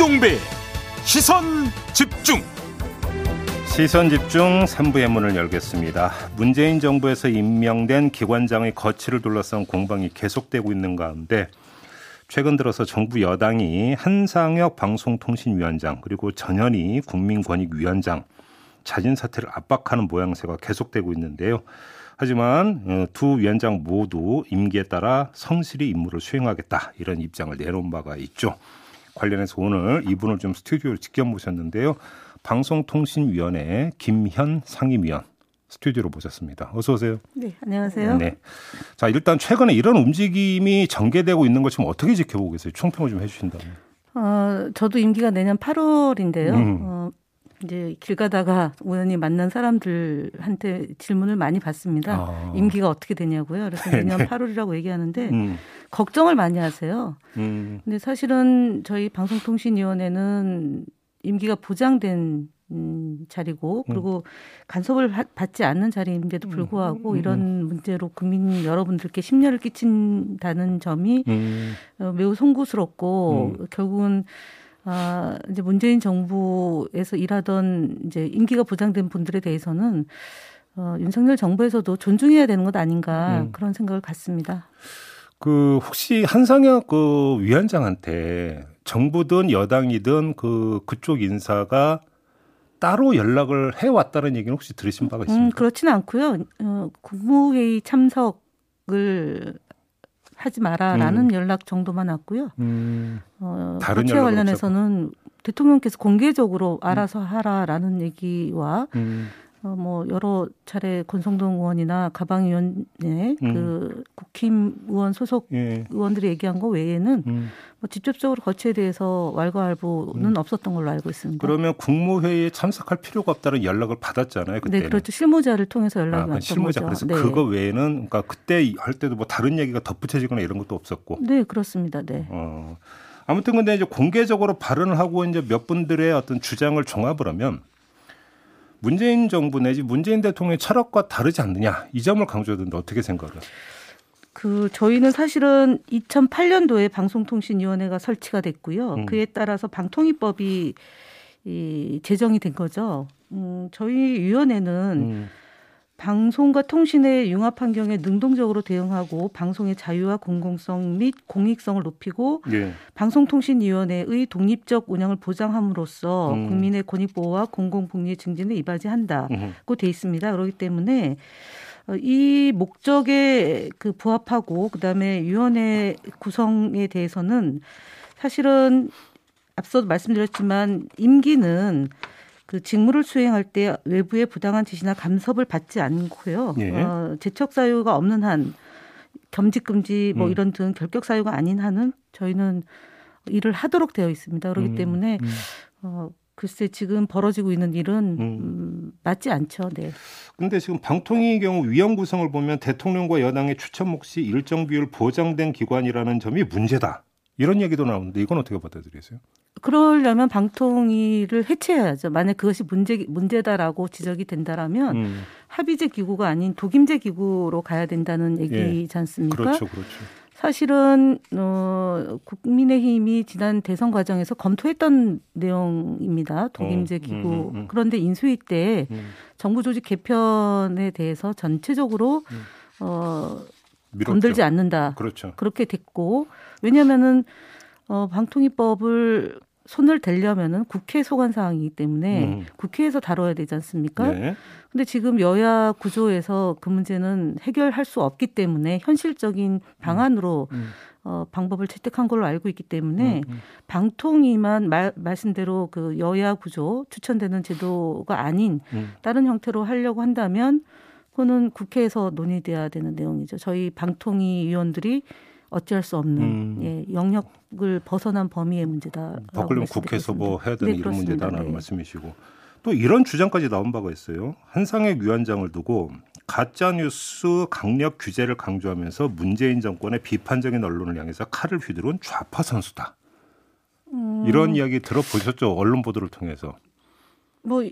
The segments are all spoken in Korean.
김종배 시선 집중 시선 집중 3부의 문을 열겠습니다. 문재인 정부에서 임명된 기관장의 거취를 둘러싼 공방이 계속되고 있는 가운데 최근 들어서 정부 여당이 한상혁 방송통신위원장 그리고 전현희 국민권익위원장 자진 사퇴를 압박하는 모양새가 계속되고 있는데요. 하지만 어, 두 위원장 모두 임기에 따라 성실히 임무를 수행하겠다 이런 입장을 내놓은 바가 있죠. 관련해서 오늘 이분을 좀 스튜디오로 직접 모셨는데요. 방송통신위원회 김현 상임위원 스튜디오로 모셨습니다. 어서 오세요. 네, 안녕하세요. 네. 자, 일단 최근에 이런 움직임이 전개되고 있는 것 지금 어떻게 지켜보고 계세요? 총평을 좀 해주신다면. 어, 저도 임기가 내년 8월인데요. 음. 어, 이제 길 가다가 우연히 만난 사람들한테 질문을 많이 받습니다. 아. 임기가 어떻게 되냐고요. 그래서 내년 네. 8월이라고 얘기하는데 음. 걱정을 많이 하세요. 음. 근데 사실은 저희 방송통신위원회는 임기가 보장된 음, 자리고 음. 그리고 간섭을 받지 않는 자리인데도 음. 불구하고 음. 이런 문제로 국민 여러분들께 심려를 끼친다는 점이 음. 어, 매우 송구스럽고 음. 결국은 아, 이제 문재인 정부에서 일하던 이제 임기가 보장된 분들에 대해서는 어, 윤석열 정부에서도 존중해야 되는 것 아닌가 그런 생각을 갖습니다. 그 혹시 한상혁 그 위원장한테 정부든 여당이든 그 그쪽 인사가 따로 연락을 해왔다는 얘기는 혹시 들으신 바가 음, 있습니까? 음, 그렇지는 않고요. 어, 국무회의 참석을 하지 마라라는 음. 연락 정도만 왔고요. 음. 어, 다른 연락 관련해서는 대통령께서 공개적으로 알아서 하라라는 얘기와 음. 어, 뭐 여러 차례 권성동 의원이나 가방위원회 음. 그 국힘 의원 소속 예. 의원들이 얘기한 거 외에는 음. 뭐 직접적으로 거치에 대해서 왈가왈부는 음. 없었던 걸로 알고 있습니다. 그러면 국무회의에 참석할 필요가 없다는 연락을 받았잖아요. 그때 네, 그렇죠. 실무자를 통해서 연락이 아, 왔던 실무자. 거죠. 그래서 네. 그거 외에는 그러니까 그때 할 때도 뭐 다른 얘기가 덧붙여지거나 이런 것도 없었고. 네, 그렇습니다. 네. 어. 아무튼 근데 이제 공개적으로 발언을 하고 이제 몇 분들의 어떤 주장을 종합을 하면 문재인 정부 내지 문재인 대통령의 철학과 다르지 않느냐 이 점을 강조하던데 어떻게 생각을? 그 저희는 사실은 2008년도에 방송통신위원회가 설치가 됐고요. 음. 그에 따라서 방통위법이 이 제정이 된 거죠. 음, 저희 위원회는 음. 방송과 통신의 융합 환경에 능동적으로 대응하고 방송의 자유와 공공성 및 공익성을 높이고 예. 방송통신위원회의 독립적 운영을 보장함으로써 음. 국민의 권익 보호와 공공 복리 증진에 이바지한다고 돼 있습니다. 그렇기 때문에 어, 이 목적에 그 부합하고 그다음에 위원회 구성에 대해서는 사실은 앞서도 말씀드렸지만 임기는 그 직무를 수행할 때 외부의 부당한 지시나 감섭을 받지 않고요. 예. 어, 재척 사유가 없는 한 겸직 금지 뭐 음. 이런 등 결격 사유가 아닌 한은 저희는 일을 하도록 되어 있습니다. 그렇기 음. 때문에 음. 어 글쎄 지금 벌어지고 있는 일은 음. 음, 맞지 않죠. 네. 근데 지금 방통위 경우 위원 구성을 보면 대통령과 여당의 추천 몫이 일정 비율 보장된 기관이라는 점이 문제다. 이런 얘기도 나오는데 이건 어떻게 받아들이세요? 그러려면 방통위를 해체해야죠. 만약 그것이 문제 문제다라고 지적이 된다라면 음. 합의제 기구가 아닌 독임제 기구로 가야 된다는 예. 얘기지 않습니까? 그렇죠, 그렇죠. 사실은 어 국민의힘이 지난 대선 과정에서 검토했던 내용입니다. 독임제 어, 기구. 음, 음, 음. 그런데 인수위 때 음. 정부 조직 개편에 대해서 전체적으로 음. 어 밀었죠. 건들지 않는다. 그렇죠. 그렇게 됐고 왜냐면은 어 방통위법을 손을 대려면은 국회 소관 사항이기 때문에 음. 국회에서 다뤄야 되지 않습니까? 네. 근데 지금 여야 구조에서 그 문제는 해결할 수 없기 때문에 현실적인 방안으로 음. 음. 어, 방법을 채택한 걸로 알고 있기 때문에 음, 음. 방통위만 말, 말씀대로 그 여야 구조 추천되는 제도가 아닌 음. 다른 형태로 하려고 한다면 그거는 국회에서 논의돼야 되는 내용이죠. 저희 방통위 위원들이 어찌할 수 없는 음. 예, 영역을 벗어난 범위의 문제다. 바꾸려면 국회에서 뭐 해야 되는 네, 이런 문제다라는 네. 말씀이시고 또 이런 주장까지 나온 바가 있어요. 한상혁 위원장을 두고 가짜 뉴스 강력 규제를 강조하면서 문재인 정권의 비판적인 언론을 향해서 칼을 휘두른 좌파 선수다. 음. 이런 이야기 들어보셨죠? 언론 보도를 통해서. 뭐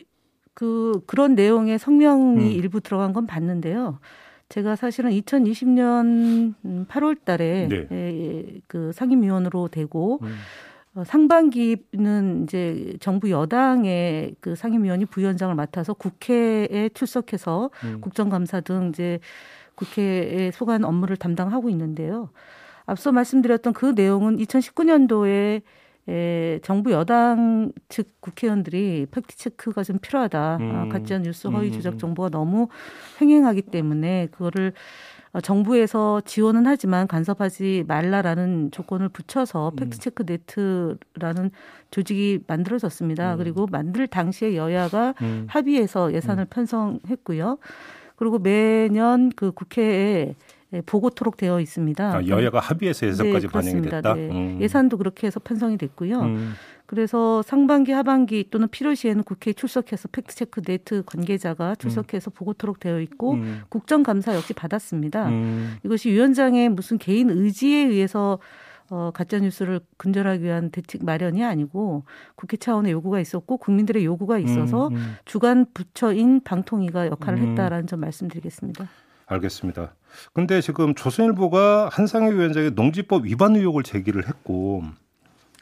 그 그런 내용의 성명이 음. 일부 들어간 건 봤는데요. 제가 사실은 2020년 8월 달에 네. 그 상임위원으로 되고 음. 어, 상반기는 이제 정부 여당의 그 상임위원이 부위원장을 맡아서 국회에 출석해서 음. 국정감사 등 이제 국회에 소관 업무를 담당하고 있는데요. 앞서 말씀드렸던 그 내용은 2019년도에 에, 정부 여당 측 국회의원들이 팩트 체크가 좀 필요하다. 음. 아, 가짜 뉴스 허위 주작 음. 정보가 너무 횡행하기 때문에 그거를 어, 정부에서 지원은 하지만 간섭하지 말라라는 조건을 붙여서 음. 팩트체크넷이라는 조직이 만들어졌습니다. 음. 그리고 만들 당시에 여야가 음. 합의해서 예산을 음. 편성했고요. 그리고 매년 그 국회에 보고토록 되어 있습니다. 아, 여야가 합의해서 예산까지 네, 반영이 됐다. 네. 음. 예산도 그렇게 해서 편성이 됐고요. 음. 그래서 상반기 하반기 또는 필요시에는 국회에 출석해서 팩트체크넷 관계자가 출석해서 음. 보고토록 되어 있고 음. 국정감사 역시 받았습니다. 음. 이것이 위원장의 무슨 개인 의지에 의해서 어, 가짜 뉴스를 근절하기 위한 대책 마련이 아니고 국회 차원의 요구가 있었고 국민들의 요구가 있어서 음, 음. 주관 부처인 방통위가 역할을 음. 했다라는 점 말씀드리겠습니다. 알겠습니다. 근데 지금 조선일보가 한상혁 위원장의 농지법 위반 의혹을 제기를 했고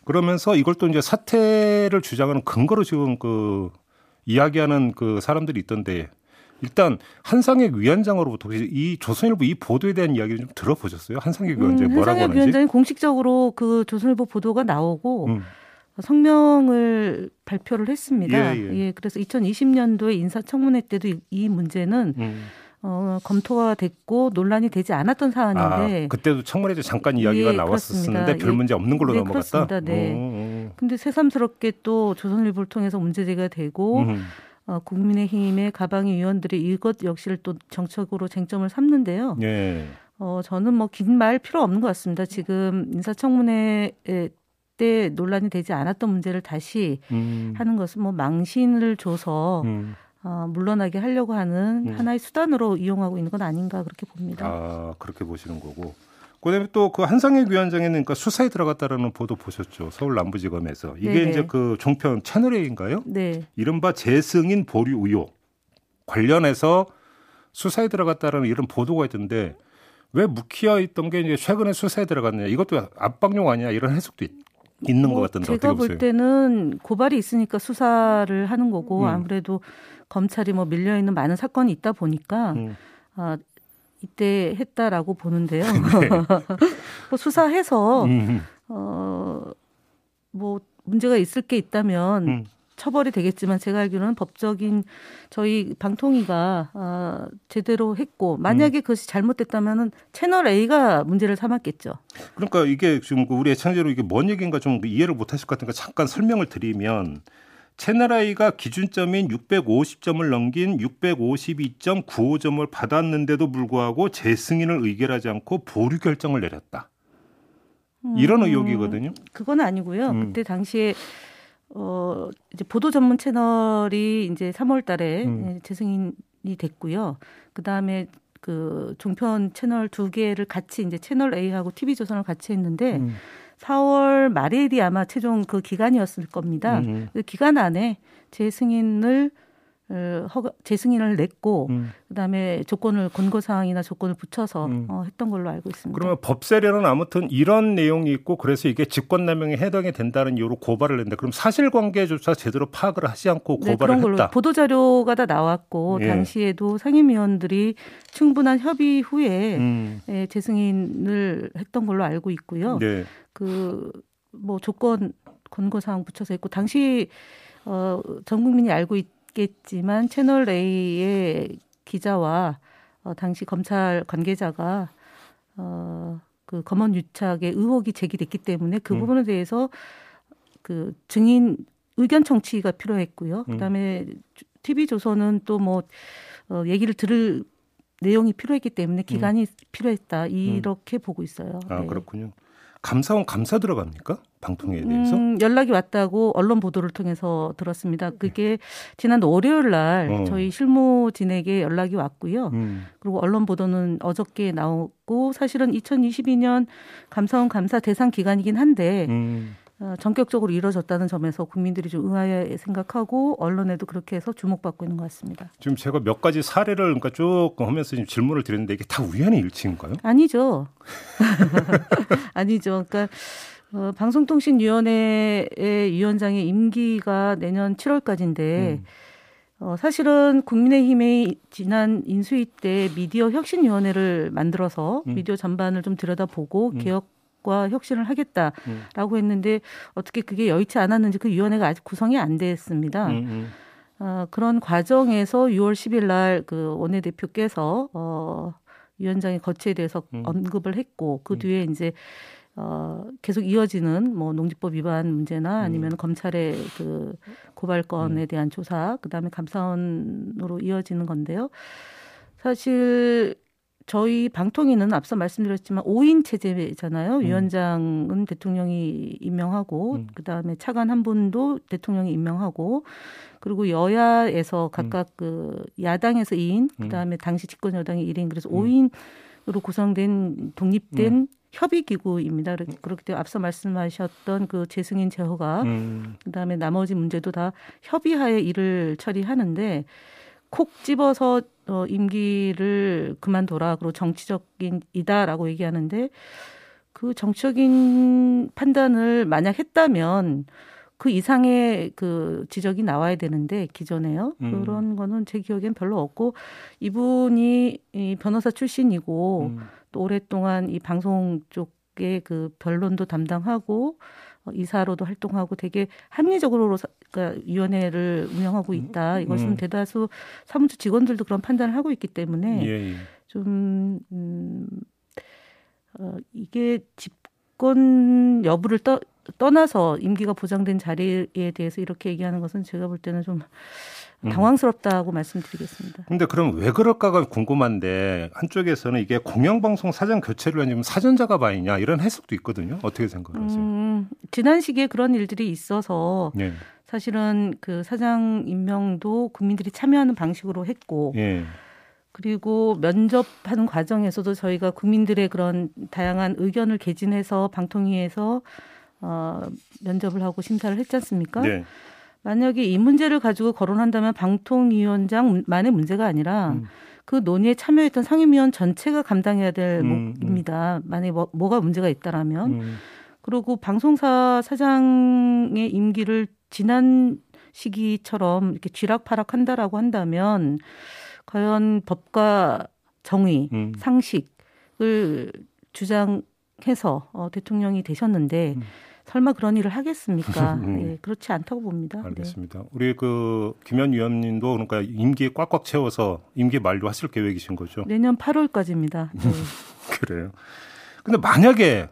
그러면서 이걸 또 이제 사퇴를 주장하는 근거로 지금 그 이야기하는 그 사람들이 있던데 일단 한상혁 위원장으로부터 이 조선일보 이 보도에 대한 이야기를 좀 들어보셨어요? 한상혁 위원장이 음, 뭐라고 하는지? 위원장이 공식적으로 그 조선일보 보도가 나오고 음. 성명을 발표를 했습니다. 예, 예. 예, 그래서 2020년도에 인사청문회 때도 이, 이 문제는 음. 어, 검토가 됐고 논란이 되지 않았던 사안인데 아, 그때도 청문회에서 잠깐 이야기가 예, 나왔었는데 별 문제 없는 걸로 네, 넘어갔다. 그렇습니다. 네. 오, 오. 근데 새삼스럽게 또 조선일보를 통해서 문제 제기가 되고 음. 어, 국민의힘의 가방위 위원들이 이것 역시를 또 정책으로 쟁점을 삼는데요. 예. 어, 저는 뭐 긴 말 필요 없는 것 같습니다. 지금 인사청문회 때 논란이 되지 않았던 문제를 다시 음. 하는 것은 뭐 망신을 줘서 음. 어, 물러나게 하려고 하는 음. 하나의 수단으로 이용하고 있는 건 아닌가 그렇게 봅니다. 아 그렇게 보시는 거고. 그다음에 또 그 한상혁 위원장에는 그러니까 수사에 들어갔다라는 보도 보셨죠. 서울 남부지검에서 이게 네네. 이제 그 종편 채널 A인가요? 네. 이른바 재승인 보류 의혹 관련해서 수사에 들어갔다라는 이런 보도가 있던데 왜 묵히어 있던 게 이제 최근에 수사에 들어갔느냐 이것도 압박용 아니냐 이런 해석도 있, 있는 뭐 것 같던데 제가 볼 때는 고발이 있으니까 수사를 하는 거고 음. 아무래도 검찰이 뭐 밀려 있는 많은 사건이 있다 보니까 음. 아, 이때 했다라고 보는데요. 네. 뭐 수사해서 음. 어뭐 문제가 있을 게 있다면 음. 처벌이 되겠지만 제가 알기로는 법적인 저희 방통위가 아, 제대로 했고 만약에 음. 그것이 잘못됐다면은 채널 A가 문제를 삼았겠죠. 그러니까 이게 지금 그 우리 애청자로 이게 뭔 얘기인가 좀 이해를 못하실 것 같으니까 잠깐 설명을 드리면 채널 A가 기준점인 650점을 넘긴 652.95점을 받았는데도 불구하고 재승인을 의결하지 않고 보류 결정을 내렸다. 이런 음, 의혹이거든요. 그건 아니고요. 음. 그때 당시에 어 이제 보도 전문 채널이 이제 3월 달에 음. 재승인이 됐고요. 그 다음에 그 종편 채널 두 개를 같이 이제 채널 A하고 TV조선을 같이 했는데 음. 4월 말일이 아마 최종 그 기간이었을 겁니다. 음. 그 기간 안에 재승인을 어, 허가 재승인을 냈고 음. 그다음에 조건을 권고 사항이나 조건을 붙여서 음. 어, 했던 걸로 알고 있습니다. 그러면 법세례는 아무튼 이런 내용이 있고 그래서 이게 직권남용에 해당이 된다는 이유로 고발을 했는데 그럼 사실관계조차 제대로 파악을 하지 않고 네, 고발을 네, 그런 했다. 보도 자료가 다 나왔고 예. 당시에도 상임위원들이 충분한 협의 후에 음. 예, 재승인을 했던 걸로 알고 있고요. 네. 그뭐 조건 권고 사항 붙여서 했고 당시 어, 전 국민이 알고 있 겠지만 채널 A의 기자와 어, 당시 검찰 관계자가 어, 그 검언 유착의 의혹이 제기됐기 때문에 그 음. 부분에 대해서 그 증인 의견 청취가 필요했고요. 음. 그다음에 TV 조선은 또 뭐 어, 얘기를 들을 내용이 필요했기 때문에 기간이 음. 필요했다 이렇게 음. 보고 있어요. 아 네. 그렇군요. 감사원 감사 들어갑니까? 방통위에 대해서? 음, 연락이 왔다고 언론 보도를 통해서 들었습니다. 그게 지난 월요일 날 어. 저희 실무진에게 연락이 왔고요. 음. 그리고 언론 보도는 어저께 나오고 사실은 2022년 감사원 감사 대상 기간이긴 한데 음. 어, 전격적으로 이루어졌다는 점에서 국민들이 좀 의아해 생각하고 언론에도 그렇게 해서 주목받고 있는 것 같습니다. 지금 제가 몇 가지 사례를 그러니까 쭉 하면서 지금 질문을 드렸는데 이게 다 우연의 일치인가요? 아니죠. 아니죠. 그러니까 어, 방송통신위원회의 위원장의 임기가 내년 7월까지인데 음. 어, 사실은 국민의힘의 지난 인수위 때 미디어 혁신위원회를 만들어서 음. 미디어 전반을 좀 들여다보고 음. 개혁 과 혁신을 하겠다라고 음. 했는데 어떻게 그게 여의치 않았는지 그 위원회가 아직 구성이 안 됐습니다. 음, 음. 어, 그런 과정에서 6월 10일 날 그 원내대표께서 어, 위원장의 거치에 대해서 음. 언급을 했고 그 뒤에 이제 어, 계속 이어지는 뭐 농지법 위반 문제나 아니면 음. 검찰의 그 고발 건에 음. 대한 조사, 그 다음에 감사원으로 이어지는 건데요. 사실 저희 방통위는 앞서 말씀드렸지만 5인 체제잖아요. 음. 위원장은 대통령이 임명하고 음. 그다음에 차관 한 분도 대통령이 임명하고 그리고 여야에서 각각 음. 그 야당에서 2인, 그다음에 당시 집권 여당이 1인 그래서 5인으로 구성된 독립된 협의 기구입니다. 그렇기 때문에 앞서 말씀하셨던 그 재승인 제허가 음. 그다음에 나머지 문제도 다 협의하에 일을 처리하는데 콕 집어서 어, 임기를 그만둬라 그리고 정치적인 이다라고 얘기하는데 그 정치적인 판단을 만약 했다면 그 이상의 그 지적이 나와야 되는데 기존에요. 음. 그런 거는 제 기억엔 별로 없고 이분이 이 변호사 출신이고 음. 또 오랫동안 이 방송 쪽에 그 변론도 담당하고 어, 이사로도 활동하고 되게 합리적으로 그러니까 위원회를 운영하고 있다. 이것은 음. 대다수 사무처 직원들도 그런 판단을 하고 있기 때문에 예, 예. 좀 음, 어, 이게 집권 여부를 떠, 떠나서 임기가 보장된 자리에 대해서 이렇게 얘기하는 것은 제가 볼 때는 좀 음. 당황스럽다고 음. 말씀드리겠습니다. 근데 그럼 왜 그럴까가 궁금한데 한쪽에서는 이게 공영방송 사장 교체를 아니면 사전 작업 아니냐 이런 해석도 있거든요. 어떻게 생각하세요? 음, 지난 시기에 그런 일들이 있어서 네. 사실은 그 사장 임명도 국민들이 참여하는 방식으로 했고 네. 그리고 면접하는 과정에서도 저희가 국민들의 그런 다양한 의견을 개진해서 방통위에서 어, 면접을 하고 심사를 했지 않습니까? 네. 만약에 이 문제를 가지고 거론한다면 방통위원장만의 문제가 아니라 음. 그 논의에 참여했던 상임위원 전체가 감당해야 될 음, 음. 몫입니다. 만약에 뭐, 뭐가 문제가 있다라면. 음. 그리고 방송사 사장의 임기를 지난 시기처럼 이렇게 쥐락파락 한다라고 한다면 과연 법과 정의, 음. 상식을 주장해서 어, 대통령이 되셨는데 음. 설마 그런 일을 하겠습니까? 음. 네, 그렇지 않다고 봅니다. 네. 알겠습니다. 네. 우리 그 김현 위원님도 그러니까 임기 꽉꽉 채워서 임기 만료 하실 계획이신 거죠? 내년 8월까지입니다. 네. 그래요. 근데 만약에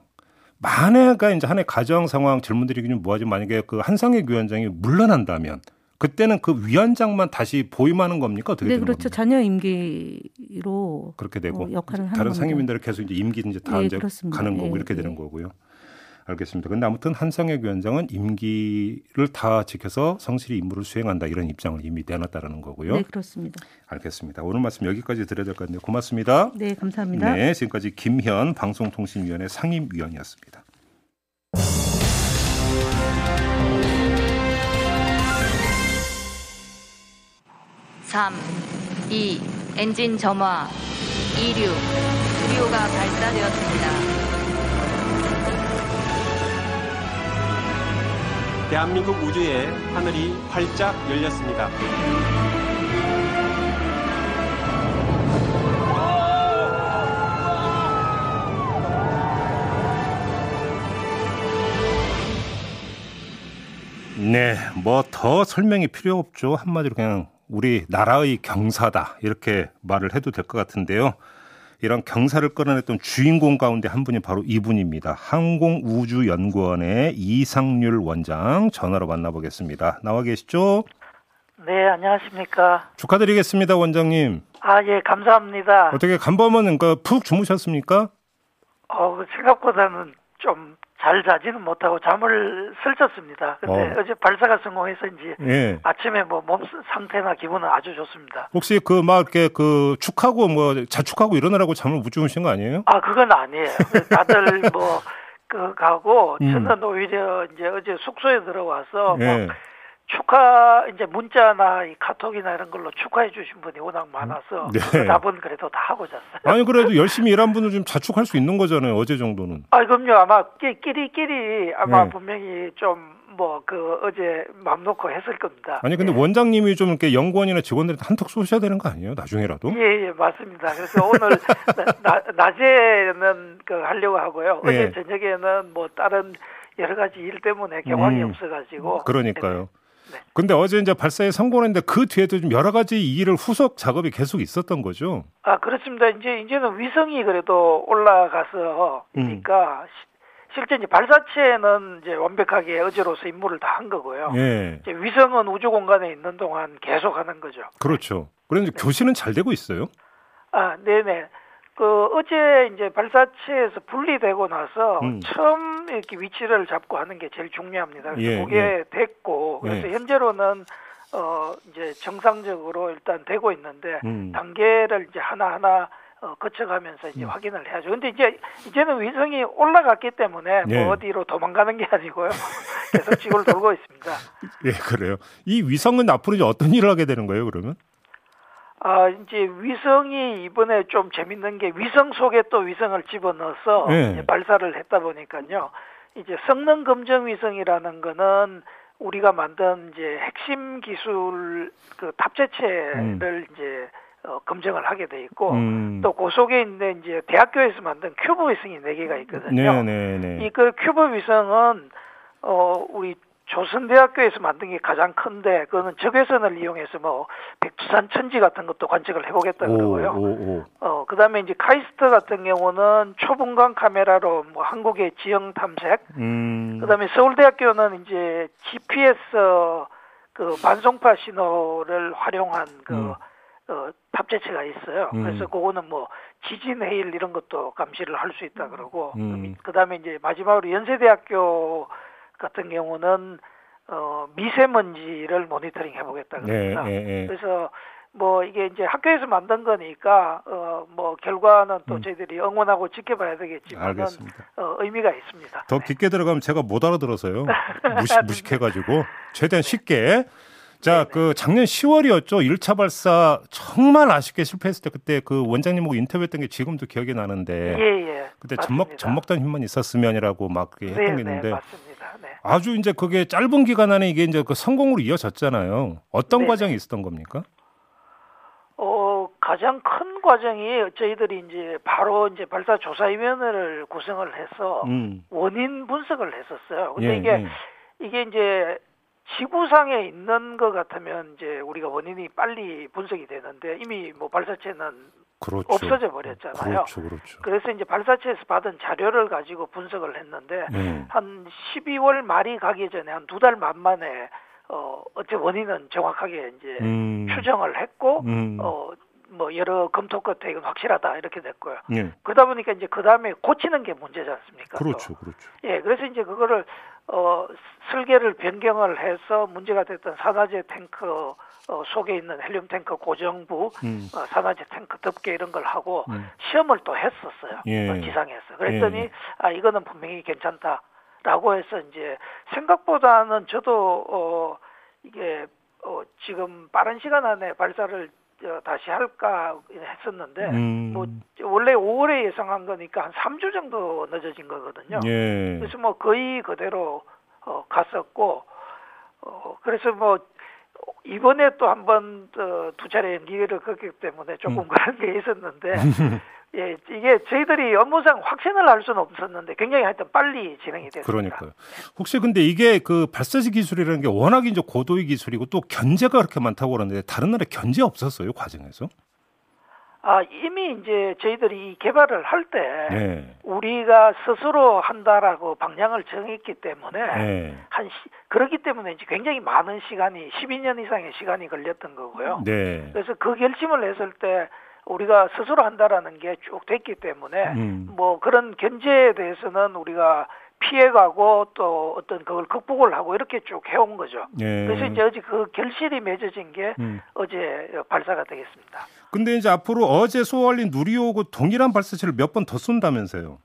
만약에 이제 한해 가정 상황 질문 드리기는 뭐하지 만약에 그 한상혁 위원장이 물러난다면 그때는 그 위원장만 다시 보임하는 겁니까? 어떻게 네, 그렇죠. 겁니까? 자녀 임기로 그렇게 되고 어, 역할을 다른 상임위원들은 계속 이제 임기 이제 다 네, 이제 그렇습니다. 가는 거고 네, 이렇게 되는 네. 거고요. 알겠습니다. 근데 아무튼 한상혁 위원장은 임기를 다 지켜서 성실히 임무를 수행한다 이런 입장을 이미 내놨다라는 거고요. 네, 그렇습니다. 알겠습니다. 오늘 말씀 여기까지 드려야 될 것 같네요. 고맙습니다. 네, 감사합니다. 네, 지금까지 김현 방송통신위원회 상임위원이었습니다. 3, 2, 엔진 점화, 2류, 수류가 발사되었습니다. 대한민국 우주의 하늘이 활짝 열렸습니다. 네, 뭐 더 설명이 필요 없죠. 한마디로 그냥 우리 나라의 경사다 이렇게 말을 해도 될 것 같은데요. 이런 경사를 끌어냈던 주인공 가운데 한 분이 바로 이분입니다. 항공우주연구원의 이상률 원장 전화로 만나보겠습니다. 나와 계시죠? 네, 안녕하십니까. 축하드리겠습니다, 원장님. 아, 예, 감사합니다. 어떻게 간밤은 그러니까 푹 주무셨습니까? 어, 생각보다는 좀 잘 자지는 못하고 잠을 설쳤습니다. 근데 어. 제 발사가 성공해서인지 예. 아침에 뭐 몸 상태나 기분은 아주 좋습니다. 혹시 그 막 이렇게 그 축하고 뭐 자축하고 일어나라고 잠을 못 주무신 거 아니에요? 아 그건 아니에요. 다들 뭐 그 가고 음. 저는 오히려 이제 어제 숙소에 들어와서 예. 축하 이제 문자나 이 카톡이나 이런 걸로 축하해 주신 분이 워낙 많아서 네. 그 답은 그래도 다 하고 잤어요. 아니 그래도 열심히 일한 분을 좀 자축할 수 있는 거잖아요. 어제 정도는. 아 그럼요. 아마 끼리끼리 아마 네. 분명히 좀 뭐 그 어제 맘 놓고 했을 겁니다. 아니 근데 예. 원장님이 좀 이렇게 연구원이나 직원들한테 한턱 쏘셔야 되는 거 아니에요? 나중에라도? 예, 예 맞습니다. 그래서 오늘 나, 낮에는 그 하려고 하고요. 어제 예. 저녁에는 뭐 다른 여러 가지 일 때문에 경황이 음, 없어가지고. 그러니까요. 네. 근데 어제 이제 발사에 성공했는데 그 뒤에도 좀 여러 가지 일을 후속 작업이 계속 있었던 거죠. 아 그렇습니다. 이제 이제는 위성이 그래도 올라가서 그러니까 음. 실제 이제 발사체는 이제 완벽하게 어제로서 임무를 다 한 거고요. 예. 이제 위성은 우주 공간에 있는 동안 계속 하는 거죠. 그렇죠. 그런데 네. 교신은 잘 되고 있어요. 아, 네네. 그 어제 이제 발사체에서 분리되고 나서 음. 처음 이렇게 위치를 잡고 하는 게 제일 중요합니다. 예, 그게 예. 됐고 그래서 예. 현재로는 어 이제 정상적으로 일단 되고 있는데 음. 단계를 이제 하나 하나 어, 거쳐가면서 이제 음. 확인을 해야죠. 근데 이제 이제는 위성이 올라갔기 때문에 뭐 예. 어디로 도망가는 게 아니고요. 계속 지구를 돌고 있습니다. 예, 그래요. 이 위성은 앞으로 이제 어떤 일을 하게 되는 거예요, 그러면? 아, 이제 위성이 이번에 좀 재밌는 게 위성 속에 또 위성을 집어넣어서 네. 발사를 했다 보니까요. 이제 성능 검정 위성이라는 거는 우리가 만든 이제 핵심 기술 그 탑재체를 음. 이제 어, 검증을 하게 돼 있고 음. 또 그 속에 있는 이제 대학교에서 만든 큐브 위성이 네 개가 있거든요. 네, 네, 네. 이 그 큐브 위성은 어 우리 조선대학교에서 만든 게 가장 큰데 그거는 적외선을 이용해서 뭐 백두산 천지 같은 것도 관측을 해보겠다 그러고요. 오, 오, 어 그다음에 이제 카이스트 같은 경우는 초분광 카메라로 뭐 한국의 지형 탐색. 음. 그다음에 서울대학교는 이제 GPS 그 반송파 신호를 활용한 그 음. 어, 탑재체가 있어요. 음. 그래서 그거는 뭐 지진 해일 이런 것도 감시를 할 수 있다 그러고 음. 그다음에 이제 마지막으로 연세대학교 같은 경우는 어, 미세먼지를 모니터링 해보겠다 그럽니다. 네, 네, 네. 그래서 뭐 이게 이제 학교에서 만든 거니까 어 뭐 결과는 또 음. 저희들이 응원하고 지켜봐야 되겠지만 어, 의미가 있습니다. 더 깊게 들어가면 제가 못 알아들어서요. 무식 무식해가지고 최대한 쉽게. 자, 그 작년 10월이었죠. 1차 발사 정말 아쉽게 실패했을 때 그때 그 원장님하고 인터뷰했던 게 지금도 기억이 나는데. 예, 예. 그때 젖먹 젖먹던 힘만 있었으면이라고 막 했던 네, 게 있는데. 네, 맞습니다. 아주 이제 그게 짧은 기간 안에 이게 이제 그 성공으로 이어졌잖아요. 어떤 네네. 과정이 있었던 겁니까? 어, 가장 큰 과정이 저희들이 이제 바로 이제 발사 조사위원회를 구성을 해서 음. 원인 분석을 했었어요. 근데 예, 이게 예. 이게 이제 지구상에 있는 것 같으면 이제 우리가 원인이 빨리 분석이 되는데 이미 뭐 발사체는 그렇죠. 없어져 버렸잖아요. 그렇죠, 그렇죠. 그래서 이제 발사체에서 받은 자료를 가지고 분석을 했는데 네. 한 12월 말이 가기 전에 한 두 달 만 만에 어 어째 원인은 정확하게 이제 음. 추정을 했고 음. 어뭐 여러 검토 끝에 이건 확실하다 이렇게 됐고요. 예. 그러다 보니까 이제 그 다음에 고치는 게 문제지 않습니까? 그렇죠, 또. 그렇죠. 예, 그래서 이제 그거를 어 설계를 변경을 해서 문제가 됐던 산화제 탱크 어, 속에 있는 헬륨 탱크 고정부, 음. 어, 산화제 탱크 덮개 이런 걸 하고 음. 시험을 또 했었어요. 예. 어, 지상에서. 그랬더니 예. 아 이거는 분명히 괜찮다라고 해서 이제 생각보다는 저도 어 이게 어 지금 빠른 시간 안에 발사를 어, 다시 할까 했었는데 음. 뭐 원래 5월에 예상한 거니까 한 3주 정도 늦어진 거거든요. 예. 그래서 뭐 거의 그대로 어, 갔었고 어, 그래서 뭐 이번에 또 한 번 두 차례 연기를 걷기 때문에 조금 음. 그런 게 있었는데 예, 이게 저희들이 업무상 확신을 할 수는 없었는데 굉장히 하여튼 빨리 진행이 됐습니다. 그러니까요. 혹시 근데 이게 그 발사지 기술이라는 게 워낙 이제 고도의 기술이고 또 견제가 그렇게 많다고 그러는데 다른 나라 견제 없었어요 과정에서? 아, 이미 이제 저희들이 개발을 할때 네. 우리가 스스로 한다라고 방향을 정했기 때문에 네. 한 시, 그렇기 때문에 이제 굉장히 많은 시간이 12년 이상의 시간이 걸렸던 거고요. 네. 그래서 그 결심을 했을 때 우리가 스스로 한다라는 게 쭉 됐기 때문에 음. 뭐 그런 견제에 대해서는 우리가 피해가고 또 어떤 그걸 극복을 하고 이렇게 쭉 해온 거죠. 예. 그래서 이제 어제 그 결실이 맺어진 게 음. 어제 발사가 되겠습니다. 근데 이제 앞으로 어제 소환린 누리호고 동일한 발사체를 몇 번 더 쏜다면서요?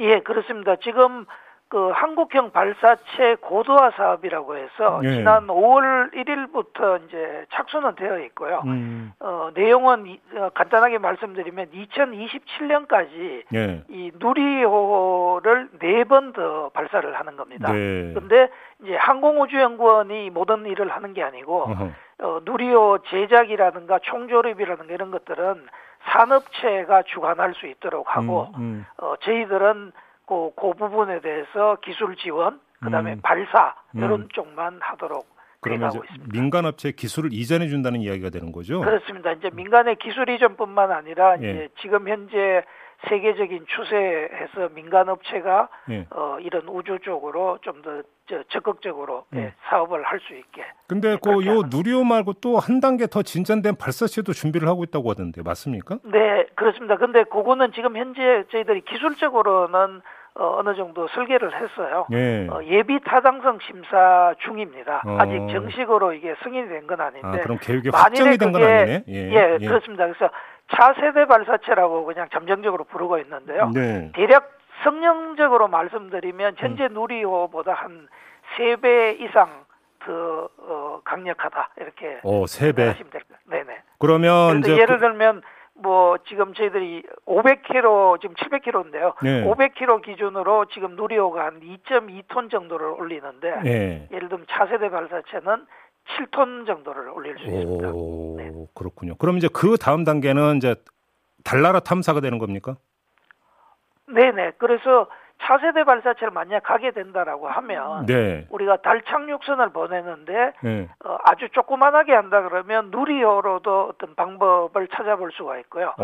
예, 그렇습니다. 지금 그 한국형 발사체 고도화 사업이라고 해서 예. 지난 5월 1일부터 이제 착수는 되어 있고요. 음. 어, 내용은 이, 어, 간단하게 말씀드리면 2027년까지 예. 이 누리호를 네 번 더 발사를 하는 겁니다. 네. 근데 이제 항공우주연구원이 모든 일을 하는 게 아니고 어, 누리호 제작이라든가 총조립이라든가 이런 것들은 산업체가 주관할 수 있도록 하고 음, 음. 어, 저희들은 그, 그 부분에 대해서 기술 지원, 그다음에 음. 발사 이런 음. 쪽만 하도록 그러면 민간 업체 기술을 이전해 준다는 이야기가 되는 거죠? 그렇습니다. 이제 민간의 기술 이전뿐만 아니라 예. 이제 지금 현재 세계적인 추세에서 민간 업체가 예. 어, 이런 우주 쪽으로 좀 더 적극적으로 예. 예, 사업을 할 수 있게. 근데 그요 누리호 말고 또 한 단계 더 진전된 발사체도 준비를 하고 있다고 하던데 맞습니까? 네, 그렇습니다. 근데 그거는 지금 현재 저희들이 기술적으로는 어, 어느 정도 설계를 했어요. 예. 어, 예비 타당성 심사 중입니다. 어. 아직 정식으로 이게 승인이 된 건 아닌데. 아, 그럼 계획이 확정이 된 건 아니네. 예, 예, 예, 그렇습니다. 그래서 차세대 발사체라고 그냥 잠정적으로 부르고 있는데요. 네. 대략 성능적으로 말씀드리면 현재 음. 누리호보다 한 세 배 이상 더 어, 강력하다 이렇게 어, 3배. 하시면 될 거예요. 네네. 그러면 이제 예를 그 들면 뭐 지금 저희들이 500km 지금 700km인데요. 네. 500km 기준으로 지금 누리호가 한 2.2톤 정도를 올리는데 네. 예를 들면 차세대 발사체는 7톤 정도를 올릴 수 있습니다. 오, 네. 그렇군요. 그럼 이제 그 다음 단계는 이제 달나라 탐사가 되는 겁니까? 네네. 그래서 차세대 발사체를 만약 가게 된다라고 하면 네. 우리가 달 착륙선을 보내는데 네. 어, 아주 조그만하게 한다 그러면 누리호로도 어떤 방법을 찾아볼 수가 있고요.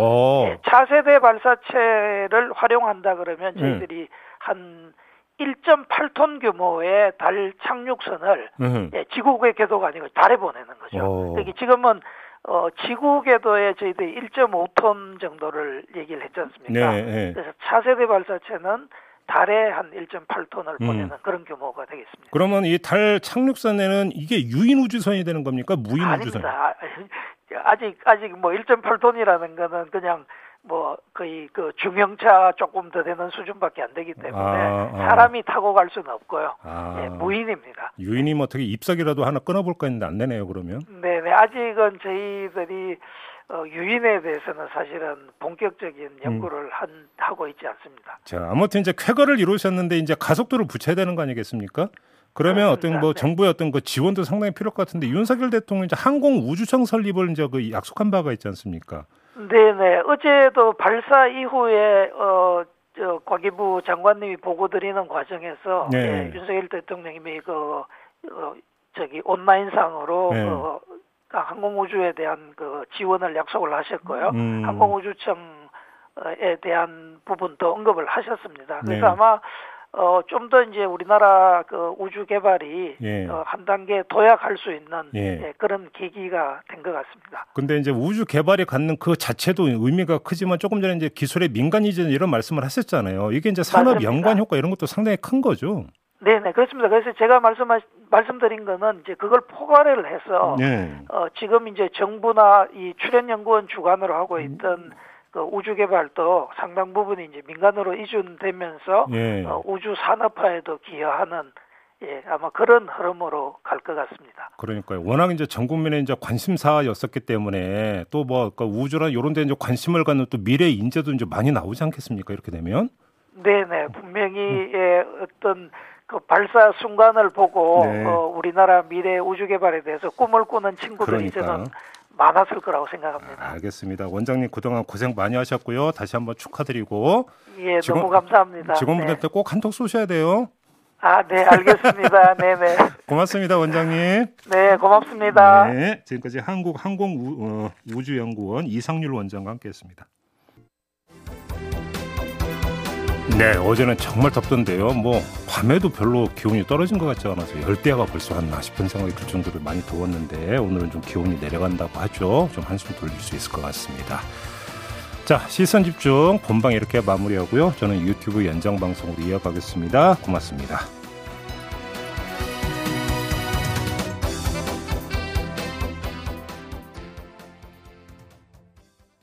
예, 차세대 발사체를 활용한다 그러면 네. 저희들이 네. 한 1.8톤 규모의 달 착륙선을 예, 지구의 궤도가 아니고 달에 보내는 거죠. 그러니 지금은 어, 지구 궤도에 저희들이 1.5톤 정도를 얘기를 했지 않습니까? 네, 네. 그래서 차세대 발사체는 달에 한 1.8톤을 음. 보내는 그런 규모가 되겠습니다. 그러면 이 달 착륙선에는 이게 유인 우주선이 되는 겁니까? 무인 우주선? 아닙니다. 아직 아직 뭐 1.8톤이라는 거는 그냥 뭐 거의 그 중형차 조금 더 되는 수준밖에 안 되기 때문에 아, 아. 사람이 타고 갈 수는 없고요. 아. 예, 무인입니다. 유인이 뭐 어떻게 입석이라도 하나 끊어볼까 했는데 안 되네요. 그러면. 네 네 아직은 저희들이 어, 유인에 대해서는 사실은 본격적인 연구를 음. 한, 하고 있지 않습니다. 자 아무튼 이제 쾌거를 이루셨는데 이제 가속도를 붙여야 되는 거 아니겠습니까? 그러면 어떤 뭐 네. 정부의 어떤 그 지원도 상당히 필요할 것 같은데 윤석열 대통령 이제 항공 우주청 설립을 이제 그 약속한 바가 있지 않습니까? 네네. 어제도 발사 이후에 어, 저 과기부 장관님이 보고 드리는 과정에서 네. 예, 윤석열 대통령님이 그 어, 저기 온라인상으로 네. 그 항공우주에 대한 그 지원을 약속을 하셨고요. 음. 항공우주청에 대한 부분도 언급을 하셨습니다. 그래서 네. 아마 어, 좀 더 이제 우리나라 그 우주 개발이 예. 어, 한 단계 도약할 수 있는 예. 예, 그런 계기가 된 것 같습니다. 근데 이제 우주 개발이 갖는 그 자체도 의미가 크지만 조금 전에 이제 기술의 민간 이전 이런 말씀을 하셨잖아요. 이게 이제 산업 연관 효과 이런 것도 상당히 큰 거죠. 네네 그렇습니다. 그래서 제가 말씀 말씀드린 거는 이제 그걸 포괄을 해서 네. 어, 지금 이제 정부나 이 출연연구원 주관으로 하고 있던 음. 그 우주 개발도 상당 부분이 이제 민간으로 이전되면서 예. 어, 우주 산업화에도 기여하는 예, 아마 그런 흐름으로 갈 것 같습니다. 그러니까요. 워낙 이제 전 국민의 이제 관심사였었기 때문에 또뭐 그러니까 우주나 이런 데 이제 관심을 갖는 또 미래 인재도 이제 많이 나오지 않겠습니까? 이렇게 되면? 네네. 분명히 음. 예, 어떤 그 발사 순간을 보고 네. 어, 우리나라 미래 우주 개발에 대해서 꿈을 꾸는 친구들이 그러니까. 이제는 많았을 거라고 생각합니다. 아, 알겠습니다. 원장님 그동안 고생 많이 하셨고요. 다시 한번 축하드리고. 예, 직원, 너무 감사합니다. 직원분들한테 네. 꼭 한턱 쏘셔야 돼요. 아, 네, 알겠습니다. 네네. 네. 고맙습니다, 원장님. 네, 고맙습니다. 네, 지금까지 한국 항공 우주연구원 어, 이상률 원장과 함께했습니다. 네, 어제는 정말 덥던데요. 뭐 밤에도 별로 기온이 떨어진 것 같지 않아서 열대야가 벌써 왔나 싶은 생각이 들 정도로 많이 더웠는데 오늘은 좀 기온이 내려간다고 하죠. 좀 한숨 돌릴 수 있을 것 같습니다. 자, 시선 집중 본방 이렇게 마무리하고요. 저는 유튜브 연장 방송으로 이어가겠습니다. 고맙습니다.